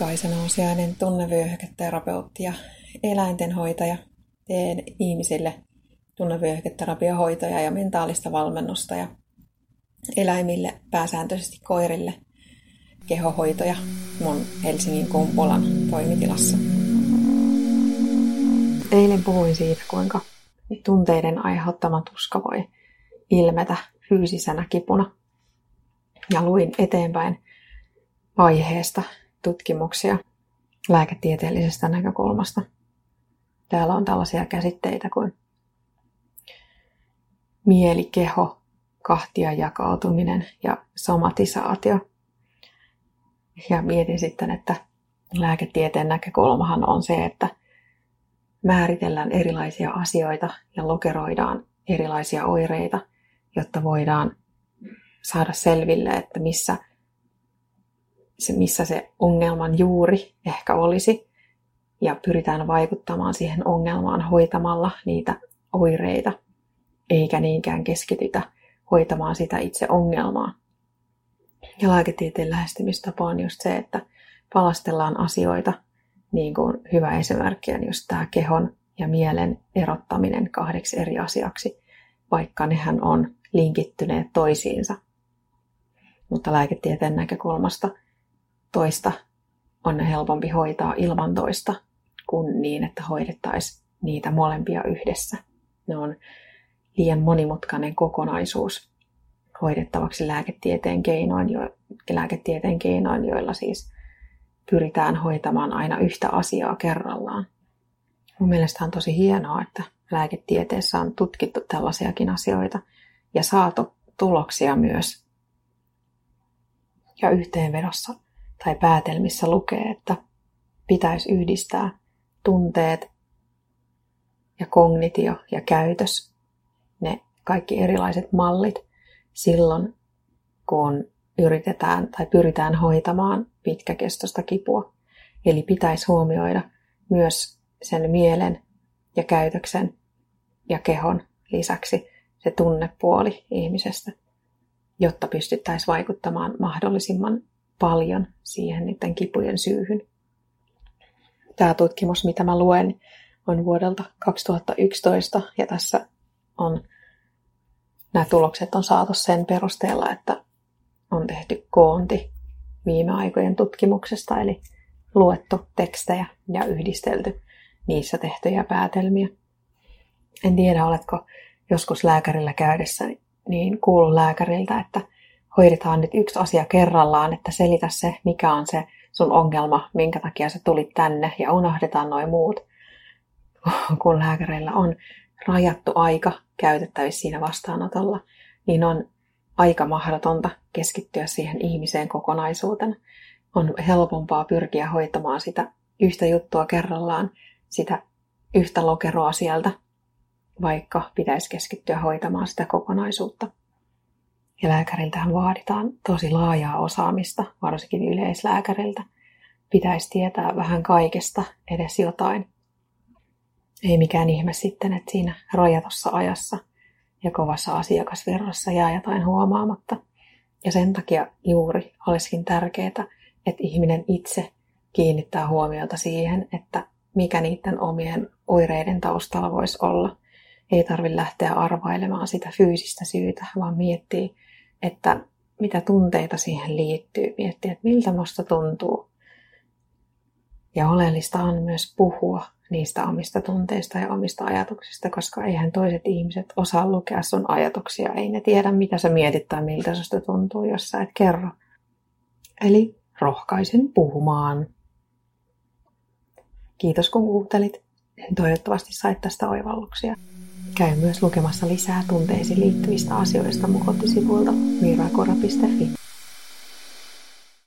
Kaisena on sijainen tunnevyöhyketerapeutti ja eläintenhoitaja. Teen ihmisille tunnevyöhyketerapiohoitoja ja mentaalista valmennusta ja eläimille, pääsääntöisesti koirille, kehohoitoja mun Helsingin Kumpulan toimitilassa. Eilen puhuin siitä, kuinka tunteiden aiheuttama tuska voi ilmetä fyysisenä kipuna. Ja luin eteenpäin aiheesta tutkimuksia lääketieteellisestä näkökulmasta. Täällä on tällaisia käsitteitä kuin mieli, keho, kahtia jakautuminen ja somatisaatio. Ja mietin sitten, että lääketieteen näkökulmahan on se, että määritellään erilaisia asioita ja lokeroidaan erilaisia oireita, jotta voidaan saada selville, että missä se, missä se ongelman juuri ehkä olisi, ja pyritään vaikuttamaan siihen ongelmaan hoitamalla niitä oireita, eikä niinkään keskitytä hoitamaan sitä itse ongelmaa. Ja lääketieteen lähestymistapa on just se, että palastellaan asioita, niin kuin hyvä esimerkki on just tämä kehon ja mielen erottaminen kahdeksi eri asiaksi, vaikka nehän on linkittyneet toisiinsa. Mutta lääketieteen näkökulmasta toista on helpompi hoitaa ilman toista kuin niin, että hoidettaisiin niitä molempia yhdessä. Ne on liian monimutkainen kokonaisuus hoidettavaksi lääketieteen keinoin, jo, lääketieteen keinoin, joilla siis pyritään hoitamaan aina yhtä asiaa kerrallaan. Mun mielestä on tosi hienoa, että lääketieteessä on tutkittu tällaisiakin asioita ja saatu tuloksia myös. Ja yhteenvedossa tai päätelmissä lukee, että pitäisi yhdistää tunteet ja kognitio ja käytös, ne kaikki erilaiset mallit silloin, kun yritetään tai pyritään hoitamaan pitkäkestoista kipua. Eli pitäisi huomioida myös sen mielen ja käytöksen ja kehon lisäksi se tunnepuoli ihmisestä, jotta pystyttäisiin vaikuttamaan mahdollisimman paljon siihen niiden kipujen syyhyn. Tämä tutkimus, mitä mä luen, on vuodelta 2011 ja tässä on nämä tulokset on saatu sen perusteella, että on tehty koonti viime aikojen tutkimuksesta, eli luettu tekstejä ja yhdistelty niissä tehtyjä päätelmiä. En tiedä, oletko joskus lääkärillä käydessä niin kuullut lääkäriltä, että hoidetaan nyt yksi asia kerrallaan, että selitä se, mikä on se sun ongelma, minkä takia sä tulit tänne ja unohdetaan noin muut. Kun lääkäreillä on rajattu aika käytettävissä siinä vastaanotolla, niin on aika mahdotonta keskittyä siihen ihmiseen kokonaisuutena. On helpompaa pyrkiä hoitamaan sitä yhtä juttua kerrallaan, sitä yhtä lokeroa sieltä, vaikka pitäisi keskittyä hoitamaan sitä kokonaisuutta. Ja lääkäriltähän vaaditaan tosi laajaa osaamista, varsinkin yleislääkäriltä. Pitäisi tietää vähän kaikesta, edes jotain. Ei mikään ihme sitten, että siinä rajatossa ajassa ja kovassa asiakasverrassa jää jotain huomaamatta. Ja sen takia juuri olisikin tärkeää, että ihminen itse kiinnittää huomiota siihen, että mikä niiden omien oireiden taustalla voisi olla. Ei tarvitse lähteä arvailemaan sitä fyysistä syytä, vaan miettii, että mitä tunteita siihen liittyy, miettiä, että miltä musta tuntuu. Ja oleellista on myös puhua niistä omista tunteista ja omista ajatuksista, koska eihän toiset ihmiset osaa lukea sun ajatuksia. Ei ne tiedä, mitä sä mietit tai miltä susta tuntuu, jos sä et kerro. Eli rohkaisen puhumaan. Kiitos kun kuuntelit. Toivottavasti sait tästä oivalluksia. Käy myös lukemassa lisää tunteisiin liittyvistä asioista mun kotisivuilta mirakora.fi.